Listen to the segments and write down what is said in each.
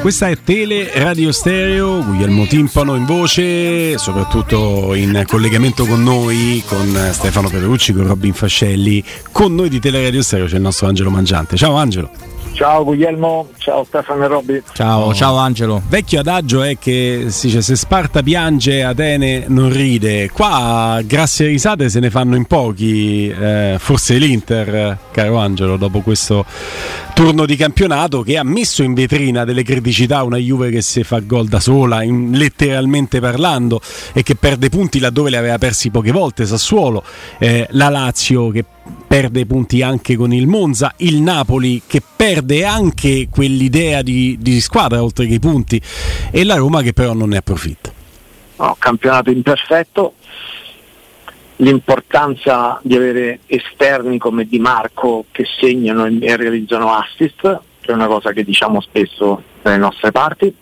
Questa è Tele Radio Stereo, Guglielmo Timpano in voce, soprattutto in collegamento con noi, con Stefano Perucci, con Robin Fascelli. Con noi di Tele Radio Stereo c'è il nostro Angelo Mangiante. Ciao Angelo. Ciao Guglielmo, ciao Stefano e Robby. Ciao, oh. ciao Angelo. Vecchio adagio è che si dice se Sparta piange Atene non ride. Qua grazie a risate se ne fanno in pochi, eh, forse l'Inter, caro Angelo, dopo questo turno di campionato che ha messo in vetrina delle criticità una Juve che si fa gol da sola, in, letteralmente parlando, e che perde punti laddove li aveva persi poche volte, Sassuolo, eh, la Lazio che perde punti anche con il Monza, il Napoli che perde anche quell'idea di, di squadra oltre che i punti e la Roma che però non ne approfitta. No, campionato imperfetto, l'importanza di avere esterni come Di Marco che segnano e realizzano assist, che è una cosa che diciamo spesso dalle nostre parti,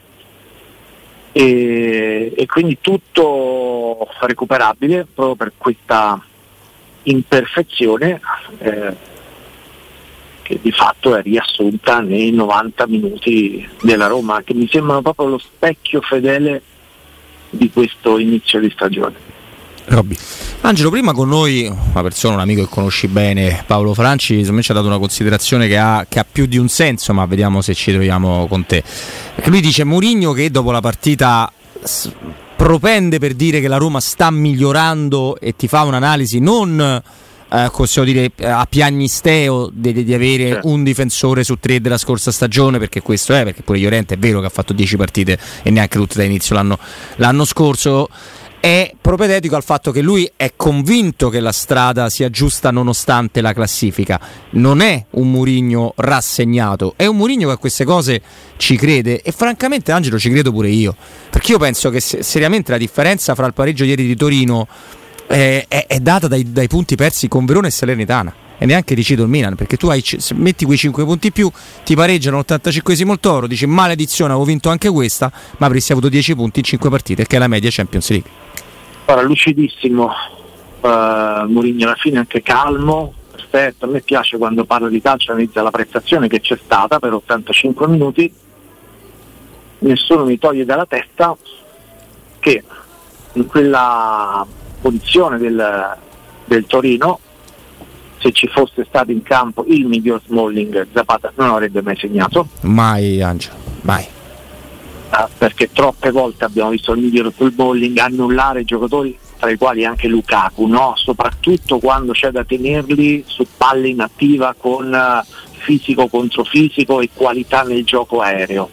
e, e quindi tutto recuperabile proprio per questa imperfezione eh, che di fatto è riassunta nei 90 minuti della Roma, che mi sembrano proprio lo specchio fedele di questo inizio di stagione. Robby. Angelo, prima con noi una persona, un amico che conosci bene, Paolo Franci, me ci ha dato una considerazione che ha, che ha, più di un senso, ma vediamo se ci troviamo con te. Lui dice Mourinho che dopo la partita propende per dire che la Roma sta migliorando e ti fa un'analisi non eh, possiamo dire a piagnisteo di, di avere certo. un difensore su tre della scorsa stagione perché questo è perché pure Llorente è vero che ha fatto 10 partite e neanche tutte da inizio l'anno, l'anno scorso è propedetico al fatto che lui è convinto che la strada sia giusta nonostante la classifica. Non è un Murigno rassegnato, è un Murigno che a queste cose ci crede. E francamente Angelo ci credo pure io, perché io penso che seriamente la differenza fra il pareggio ieri di Torino eh, è, è, data dai, dai punti persi con Verona e Salernitana. E neanche ti cito il Milan perché tu hai, metti quei 5 punti in più ti pareggiano l'85esimo il Toro dici maledizione avevo vinto anche questa ma avresti avuto 10 punti in 5 partite che è la media Champions League Ora, lucidissimo uh, Mourinho alla fine anche calmo perfetto a me piace quando parla di calcio analizza la prestazione che c'è stata per 85 minuti nessuno mi toglie dalla testa che in quella posizione del, del Torino se ci fosse stato in campo il miglior Smalling Zapata non avrebbe mai segnato. Mai Angelo, mai. Perché troppe volte abbiamo visto il miglior Smalling annullare giocatori tra i quali anche Lukaku, no? soprattutto quando c'è da tenerli su palle inattiva con uh, fisico contro fisico e qualità nel gioco aereo.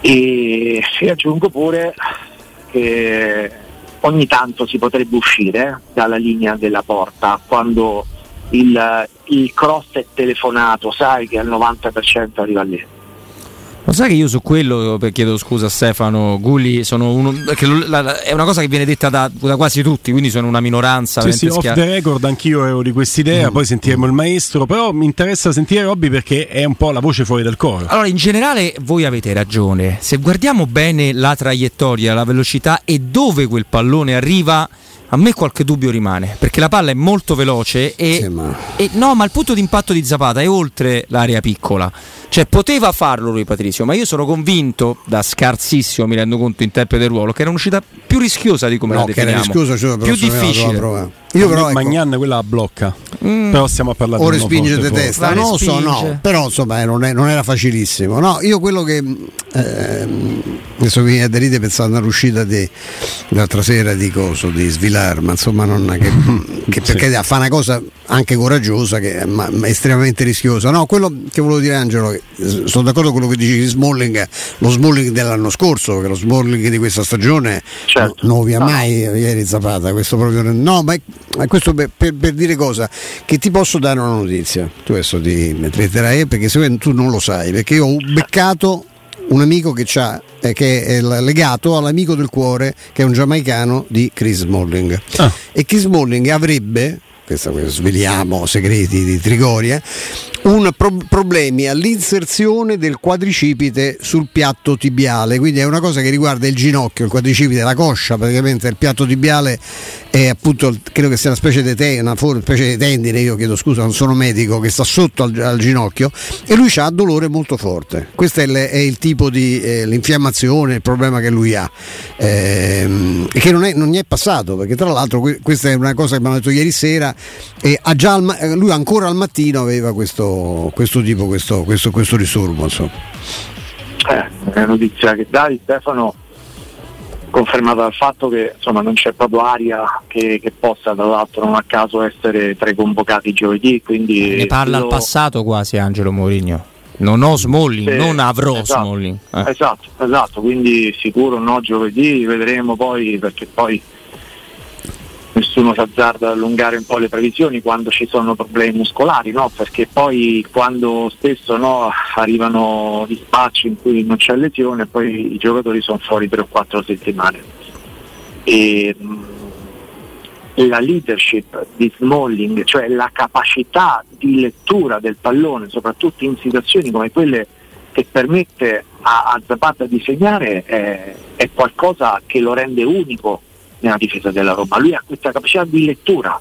E, e aggiungo pure che ogni tanto si potrebbe uscire dalla linea della porta quando il, il cross è telefonato, sai che al 90% arriva lì. Lo sai che io su quello, chiedo scusa a Stefano Gulli, sono uno, la, la, è una cosa che viene detta da, da, quasi tutti, quindi sono una minoranza. Sì, sì, off the record anch'io ero di quest'idea, mm. poi sentiremo il maestro, però mi interessa sentire Robby perché è un po' la voce fuori dal coro. Allora, in generale voi avete ragione, se guardiamo bene la traiettoria, la velocità e dove quel pallone arriva a me qualche dubbio rimane perché la palla è molto veloce e, sì, ma... e no, ma il punto di impatto di Zapata è oltre l'area piccola. Cioè, poteva farlo lui Patrizio, ma io sono convinto, da scarsissimo mi rendo conto, interprete del ruolo, che era un'uscita più rischiosa di come no, la definiamo. Che era rischiosa, cioè, più difficile. Io però, ecco, Magnan quella blocca. Mm. Però stiamo a parlare o respinge di testa. Non lo so, no. Però insomma non, è, non, era facilissimo. No, io quello che eh, adesso mi viene da ridere pensando all'uscita di l'altra sera di Coso, di Svilar, ma insomma non che, che perché sì. fa una cosa anche coraggiosa, che, ma, ma estremamente rischiosa. No, quello che volevo dire Angelo, sono d'accordo con quello che dici di Smalling, lo Smalling dell'anno scorso, che lo Smalling di questa stagione certo. non, via mai ieri Zapata, questo proprio no, ma è, questo per, per, per, dire cosa? Che ti posso dare una notizia, tu adesso ti metterai perché se tu non lo sai, perché io ho beccato un amico che, eh, che, è legato all'amico del cuore che è un giamaicano di Chris Smalling ah. e Chris Smalling avrebbe questo sveliamo segreti di Trigoria un pro- problemi all'inserzione del quadricipite sul piatto tibiale, quindi è una cosa che riguarda il ginocchio, il quadricipite, la coscia, praticamente il piatto tibiale è appunto, credo che sia una specie di, te- una for- specie di tendine, io chiedo scusa, non sono medico, che sta sotto al, al ginocchio e lui ha dolore molto forte. Questo è, le- è il tipo di eh, l'infiammazione, il problema che lui ha ehm, che non, è, non gli è passato, perché tra l'altro que- questa è una cosa che abbiamo detto ieri sera e al- lui ancora al mattino aveva questo questo, tipo, questo, questo, questo risorbo. Insomma. Eh, è una notizia che dai Stefano confermata dal fatto che insomma, non c'è proprio aria che, che, possa tra l'altro non a caso essere tra i convocati giovedì quindi ne parla lo... al passato quasi Angelo Mourinho non ho Smalling, sì, non avrò esatto, Smalling eh. esatto, esatto, quindi sicuro no giovedì vedremo poi perché poi nessuno si azzarda ad allungare un po' le previsioni quando ci sono problemi muscolari, no? perché poi quando spesso no, arrivano dispacci in cui non c'è lesione poi i giocatori sono fuori tre o quattro settimane. E, mh, la leadership di Smalling, cioè la capacità di lettura del pallone, soprattutto in situazioni come quelle che permette a, a Zapata di segnare, è, è qualcosa che lo rende unico nella difesa della Roma. Lui ha questa capacità di lettura,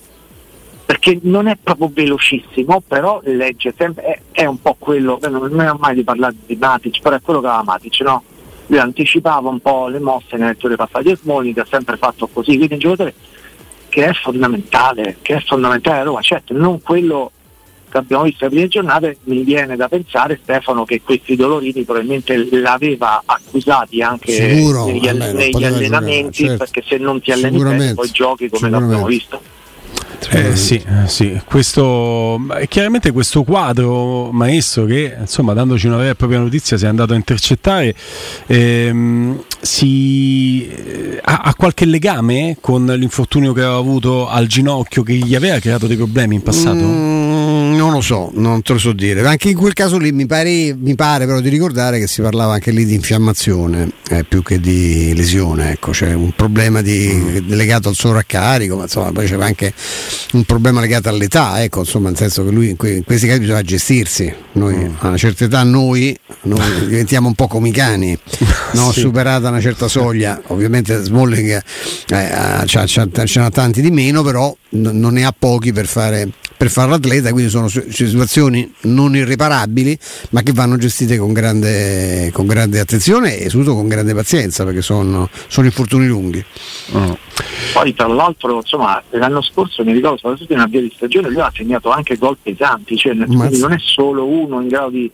perché non è proprio velocissimo, però legge sempre, è, è un po' quello, non è mai di parlare di Matic, però è quello che aveva Matic, no? Lui anticipava un po' le mosse nelle letture passate a Smalling, ha sempre fatto così, quindi un giocatore che è fondamentale, che è fondamentale a Roma, certo non quello abbiamo visto le prime giornate, mi viene da pensare Stefano che questi dolorini probabilmente l'aveva accusati anche Sicuro, negli, negli allenamenti, giocare, certo. perché se non ti alleni bene poi giochi come l'abbiamo visto. Eh, sì, eh, sì. Questo, chiaramente questo quadro maestro che insomma dandoci una vera e propria notizia si è andato a intercettare ehm, si, eh, ha, ha, qualche legame con l'infortunio che aveva avuto al ginocchio che gli aveva creato dei problemi in passato? Mm, non lo so, non te lo so dire. Anche in quel caso lì mi pare, mi pare però di ricordare che si parlava anche lì di infiammazione eh, più che di lesione. Ecco, c'è un problema di, mm. legato al suo raccarico, ma insomma poi c'era anche un problema legato all'età, ecco, insomma, nel senso che lui in, que- in questi casi bisogna gestirsi. Noi mm. a una certa età noi, noi diventiamo un po' come i cani, no? sì. superata una certa soglia. Ovviamente Smalling eh, ce n'ha tanti di meno, però n- non ne ha pochi per fare per fare l'atleta, quindi sono situazioni non irreparabili, ma che vanno gestite con grande, con grande attenzione e soprattutto con grande pazienza, perché sono, sono infortuni lunghi. Oh. Poi tra l'altro insomma, l'anno scorso mi ricordo soprattutto in avvio di stagione lui ha segnato anche gol pesanti, cioè ma... non è solo uno in grado di,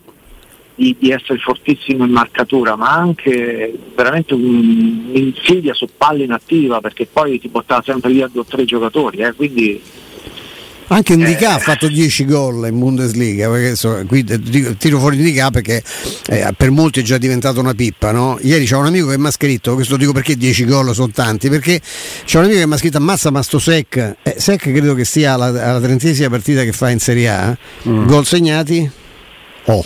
di, di, essere fortissimo in marcatura, ma anche veramente un'insidia su palla inattiva perché poi ti portava sempre via due o tre giocatori, eh, quindi anche Indica eh. ha fatto 10 gol in Bundesliga, perché, so, qui tiro fuori Indica perché eh, per molti è già diventato una pippa. No? Ieri c'è un amico che mi ha scritto, questo dico perché 10 gol sono tanti, perché c'è un amico che mi ha scritto ammazza ma sto Sec, eh, Sec credo che sia alla, alla trentesima partita che fa in Serie A, mm. gol segnati? Oh.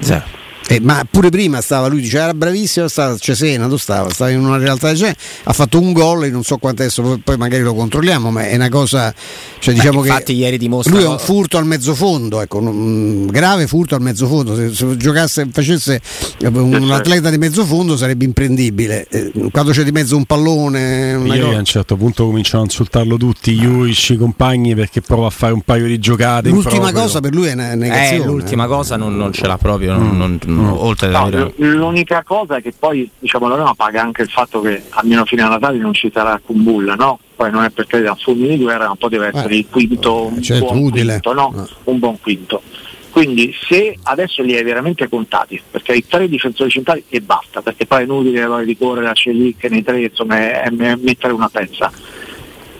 Sì. Eh, ma pure prima stava, lui diceva era bravissimo, stava a Cesena, dove stava? Stava in una realtà del genere, ha fatto un gol, non so quanto adesso, poi, magari lo controlliamo, ma è una cosa, cioè diciamo Beh, infatti che ieri dimostra lui è un furto al mezzofondo, ecco, un grave furto al mezzofondo, se, se giocasse, facesse un, atleta di mezzofondo sarebbe imprendibile, eh, quando c'è di mezzo un pallone... Una ieri a un certo punto cominciano a insultarlo tutti, Juic, i compagni, perché prova a fare un paio di giocate. L'ultima cosa per lui è una negazione. Eh, l'ultima cosa non, non ce l'ha proprio, mm. non, non Mm. oltre no, avere... L'unica cosa è che poi diciamo, la Roma paga anche il fatto che almeno fino a Natale non ci sarà Kumbulla, no? Poi non è perché da fulmini di guerra, ma poteva essere eh, il quinto, un certo, buon utile. quinto, no? eh. un buon quinto. Quindi se adesso li hai veramente contati, perché hai tre difensori centrali e basta, perché poi è inutile ricorrere a Celic nei tre, insomma, è, è mettere una pezza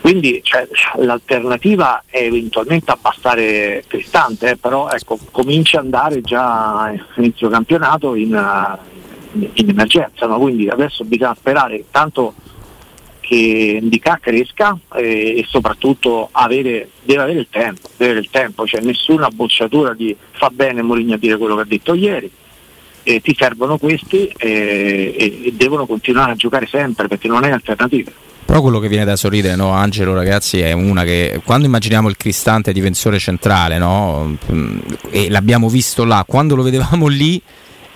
quindi cioè, l'alternativa è eventualmente abbassare Cristante, eh, però ecco, comincia ad andare già inizio campionato in, in, emergenza, no? quindi adesso bisogna sperare tanto che Indica cresca eh, e soprattutto avere, deve avere il tempo, avere il tempo, cioè nessuna bocciatura di fa bene Moligno a dire quello che ha detto ieri, eh, ti servono questi eh, e, e devono continuare a giocare sempre perché non hai alternative. Però quello che viene da sorridere, no, Angelo, ragazzi, è una che quando immaginiamo il Cristante difensore centrale, no, e l'abbiamo visto là, quando lo vedevamo lì,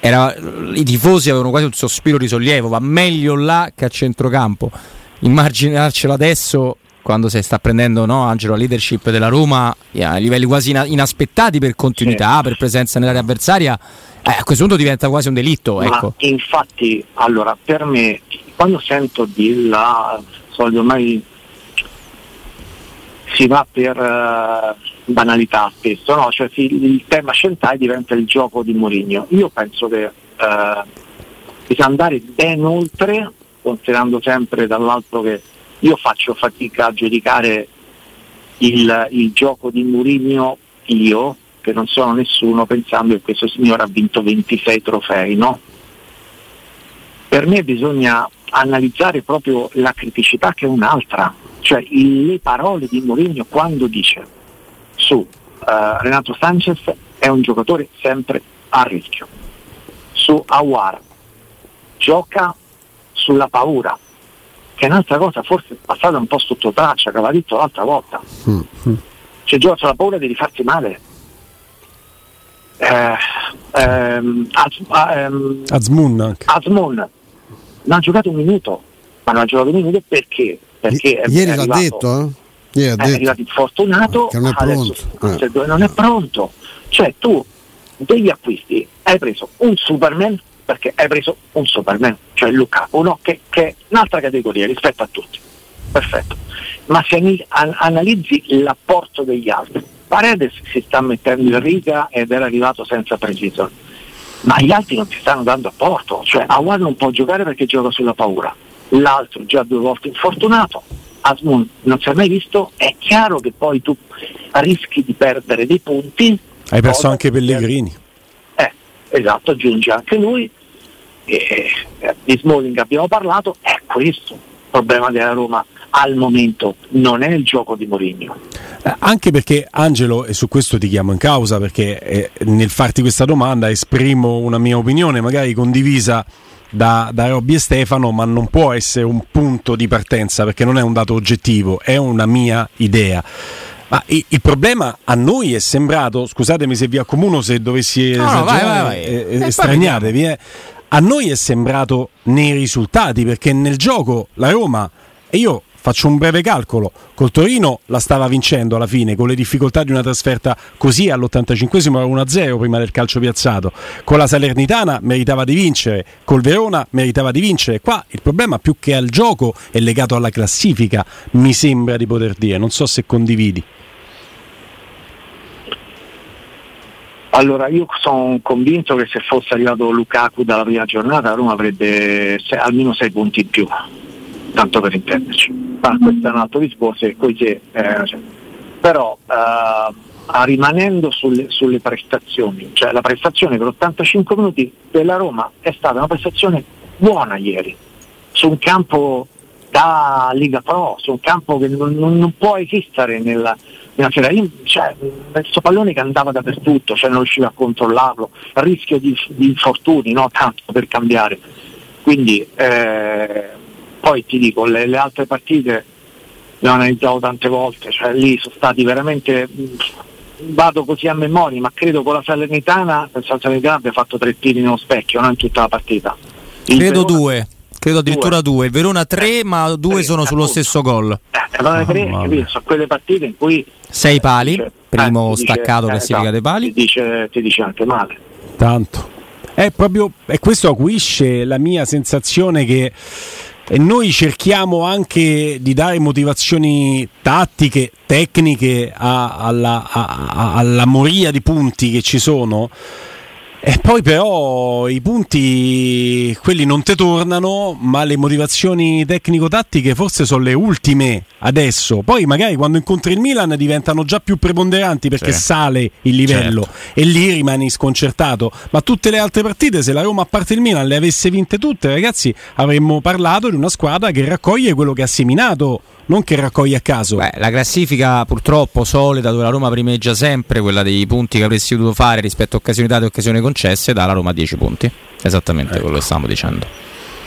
era, i tifosi avevano quasi un sospiro di sollievo, va meglio là che a centrocampo. Immaginarcelo adesso quando si sta prendendo no, Angelo la leadership della Roma a livelli quasi inaspettati per continuità, per presenza nell'area avversaria, eh, a questo punto diventa quasi un delitto. Ecco. infatti, allora, per me, quando sento di là, solito ormai si va per uh, banalità spesso, no? cioè, si, il tema centrale diventa il gioco di Mourinho. Io penso che uh, bisogna andare ben oltre, considerando sempre dall'altro che io faccio fatica a giudicare il, il gioco di Mourinho io, che non sono nessuno, pensando che questo signore ha vinto 26 trofei, no? Per me bisogna analizzare proprio la criticità che è un'altra, cioè il, le parole di Mourinho quando dice su uh, Renato Sanchez è un giocatore sempre a rischio, su Awar gioca sulla paura, che è un'altra cosa forse passata un po' sotto traccia, che aveva detto l'altra volta. Mm-hmm. Cioè gioca sulla paura di rifarsi male. Eh, ehm, Az, ehm, Azmoun Azmoun non ha giocato un minuto, ma non ha giocato un minuto perché? Perché I- ieri l'ha detto, eh? Ieri è detto. arrivato infortunato, che non è pronto. Adesso, eh. non è pronto. Cioè tu degli acquisti hai preso un Superman perché hai preso un Superman, cioè Luca, uno che, che è un'altra categoria rispetto a tutti. Perfetto. Ma se analizzi l'apporto degli altri, Paredes si sta mettendo in riga ed era arrivato senza precisione, ma gli altri non ti stanno dando apporto, cioè Awar non può giocare perché gioca sulla paura, l'altro già due volte infortunato, Asmun non si è mai visto, è chiaro che poi tu rischi di perdere dei punti. Hai perso anche Pellegrini. Eh, esatto, aggiunge anche lui eh, di Smalling abbiamo parlato, è questo il problema della Roma al momento, non è il gioco di Mourinho. Eh, anche perché Angelo, e su questo ti chiamo in causa, perché eh, nel farti questa domanda esprimo una mia opinione, magari condivisa da, da Robby e Stefano, ma non può essere un punto di partenza perché non è un dato oggettivo, è una mia idea. Ma il problema a noi è sembrato, scusatemi se vi accomuno se dovessi no, esagerare. Eh, estraniatevi, eh, a noi è sembrato nei risultati perché nel gioco la Roma e io faccio un breve calcolo. Col Torino la stava vincendo alla fine con le difficoltà di una trasferta così all'85esimo era 1-0 prima del calcio piazzato. Con la Salernitana meritava di vincere col Verona meritava di vincere. Qua il problema più che al gioco è legato alla classifica mi sembra di poter dire. Non so se condividi. Allora, io sono convinto che se fosse arrivato Lukaku dalla prima giornata Roma avrebbe almeno 6 punti in più, tanto per intenderci. Ma questo è un altro discorso, così, eh, cioè, però eh, rimanendo sulle, sulle, prestazioni, cioè la prestazione per 85 minuti della Roma è stata una prestazione buona ieri, su un campo da Liga Pro, su un campo che non, non, non può esistere nella, nella sera. Io, cioè, questo pallone che andava dappertutto, cioè non riusciva a controllarlo, rischio di, di infortuni, no? tanto per cambiare. Quindi eh, poi ti dico, le, le, altre partite le ho analizzato tante volte, cioè lì sono stati veramente vado così a memoria, ma credo con la Salernitana, la Salernitana abbia fatto tre tiri nello specchio, non in tutta la partita. Il credo Verona, due credo addirittura due. due. Verona tre, ma due tre, sono sullo stesso gol. Eh, allora tre, oh, capito, sono quelle partite in cui sei pali, dice, primo eh, staccato dice, classifica eh, dei pali. Ti dice, ti dice anche male. Tanto. È proprio, e questo acuisce la mia sensazione che e noi cerchiamo anche di dare motivazioni tattiche, tecniche a, alla, a, alla moria di punti che ci sono e poi però i punti, quelli non te tornano, ma le motivazioni tecnico-tattiche forse sono le ultime adesso. Poi magari quando incontri il Milan diventano già più preponderanti perché sì. sale il livello certo. e lì rimani sconcertato. Ma tutte le altre partite, se la Roma a parte il Milan le avesse vinte tutte, ragazzi, avremmo parlato di una squadra che raccoglie quello che ha seminato non che raccoglie a caso. Beh, la classifica purtroppo solida dove la Roma primeggia sempre, quella dei punti che avresti dovuto fare rispetto a occasioni date e occasioni concesse, dà la Roma 10 punti. Esattamente ecco. quello che stavamo dicendo.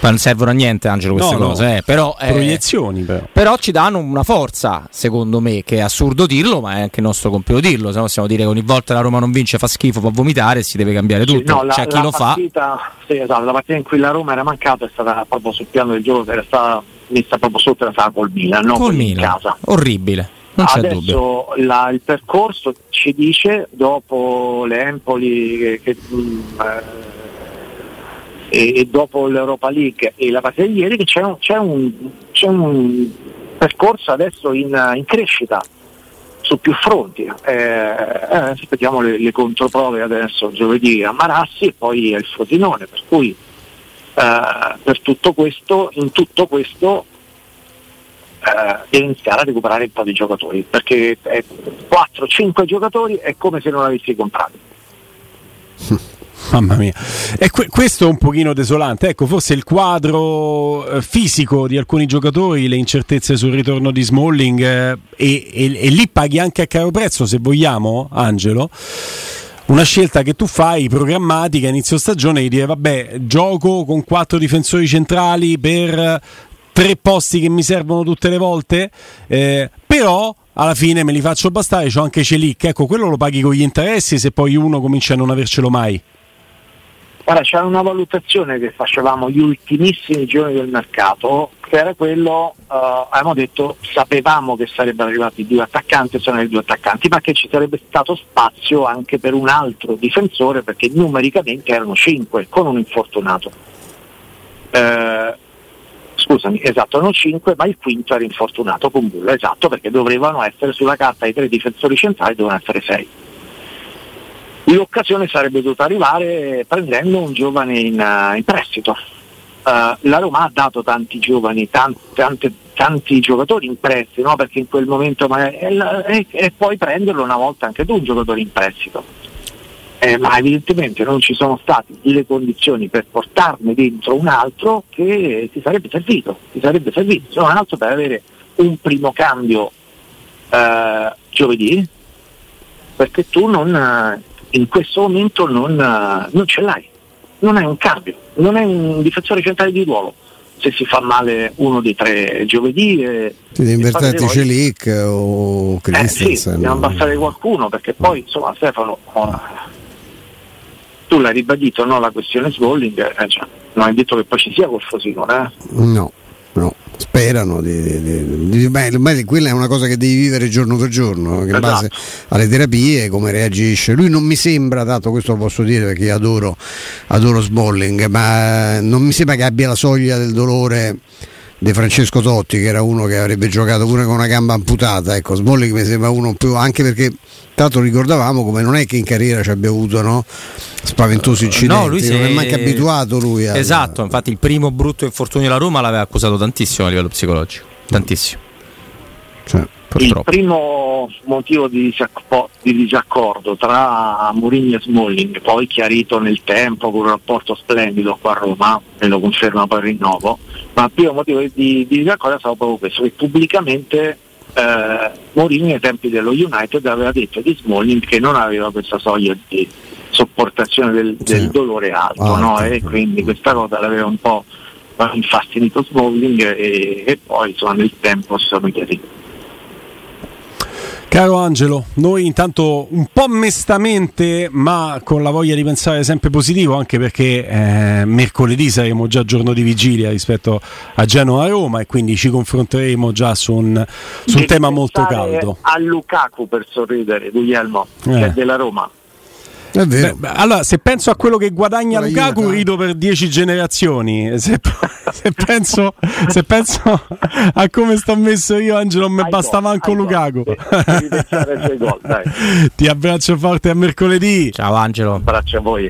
non servono a niente, Angelo, queste no, cose. No. Eh. Però, eh, Proiezioni, però. però. ci danno una forza, secondo me, che è assurdo dirlo, ma è anche il nostro compito dirlo. Se no possiamo dire che ogni volta la Roma non vince, fa schifo, fa vomitare e si deve cambiare tutto. Sì, no, la, C'è chi lo partita, fa. Sì, esatto, la partita in cui la Roma era mancata è stata proprio sul piano del gioco, era stata messa proprio sotto la sala col Milan, no? col Milan. in casa. Orribile. Adesso la, il percorso ci dice, dopo l'Empoli che, che mh, eh, e, e, dopo l'Europa League e la partita di ieri che c'è un, c'è un, c'è un percorso adesso in, in, crescita su più fronti. Eh, eh, aspettiamo le, le, controprove adesso giovedì a Marassi e poi al Frosinone, per cui eh, per tutto questo, in tutto questo eh, deve iniziare a recuperare un po' di giocatori, perché 4-5 giocatori è come se non avessi comprato. Mamma mia, e que- questo è un pochino desolante. Ecco, forse il quadro eh, fisico di alcuni giocatori, le incertezze sul ritorno di Smalling, eh, e, e, e lì paghi anche a caro prezzo, se vogliamo, Angelo una scelta che tu fai programmatica a inizio stagione di dire vabbè gioco con quattro difensori centrali per tre posti che mi servono tutte le volte eh, però alla fine me li faccio bastare c'ho anche Celic ecco quello lo paghi con gli interessi se poi uno comincia a non avercelo mai Guarda, c'era una valutazione che facevamo gli ultimissimi giorni del mercato, che era quello, uh, abbiamo detto, sapevamo che sarebbero arrivati due attaccanti, sono i due attaccanti, ma che ci sarebbe stato spazio anche per un altro difensore, perché numericamente erano cinque, con un infortunato. Uh, scusami, esatto, erano cinque, ma il quinto era infortunato con Bulla, esatto, perché dovevano essere sulla carta i tre difensori centrali, dovevano essere sei l'occasione sarebbe dovuta arrivare prendendo un giovane in, uh, in prestito. Uh, la Roma ha dato tanti giovani, tanti, tanti, tanti giocatori in prestito, no? perché in quel momento magari, e, e, poi prenderlo una volta anche tu un giocatore in prestito. Eh, ma evidentemente non ci sono state le condizioni per portarne dentro un altro che ti sarebbe servito, ti sarebbe servito, se un altro per avere un primo cambio eh, giovedì, perché tu non, in questo momento non, non ce l'hai, non hai un cambio, non hai un difensore centrale di ruolo se si fa male uno dei tre giovedì. Eh, Ti devi invertirti Celic o Christensen. Eh, sì, dobbiamo abbassare qualcuno perché poi insomma Stefano oh, tu l'hai ribadito no, la questione Smalling, eh, cioè, non hai detto che poi ci sia col Frosinone? Eh? No, no sperano di, di, di, beh, quella è una cosa che devi vivere giorno per giorno in esatto. base alle terapie come reagisce lui non mi sembra tanto questo lo posso dire perché io adoro, adoro Smalling ma non mi sembra che abbia la soglia del dolore di Francesco Totti che era uno che avrebbe giocato pure con una gamba amputata ecco Smalling mi sembra uno più anche perché tanto ricordavamo come non è che in carriera ci abbia avuto no? spaventosi incidenti no, lui non è manco abituato lui a... esatto infatti il primo brutto infortunio della Roma l'aveva accusato tantissimo a livello psicologico tantissimo cioè, il primo motivo di, disaccordo, di disaccordo tra Mourinho e Smalling, poi chiarito nel tempo con un rapporto splendido qua a Roma, e lo conferma poi il rinnovo, ma il primo motivo di, di disaccordo è stato proprio questo, che pubblicamente eh, Mourinho ai tempi dello United aveva detto di Smalling che non aveva questa soglia di sopportazione del, del sì. dolore alto ah, no? e quindi questa cosa l'aveva un po' infastidito Smalling e, e poi insomma, nel tempo sono chiariti. Caro Angelo, noi intanto un po' mestamente, ma con la voglia di pensare sempre positivo, anche perché eh, mercoledì saremo già giorno di vigilia rispetto a Genova-Roma e quindi ci confronteremo già su un, su un tema molto caldo. A Lukaku per sorridere, Guglielmo, eh. che è della Roma. È vero. Beh, allora, se penso a quello che guadagna Ora Lukaku, io, rido per dieci generazioni. Se, se, penso, se, penso, a come sto messo io, Angelo, non mi basta manco Lukaku. Ti abbraccio forte a mercoledì. Ciao Angelo. Un abbraccio a voi.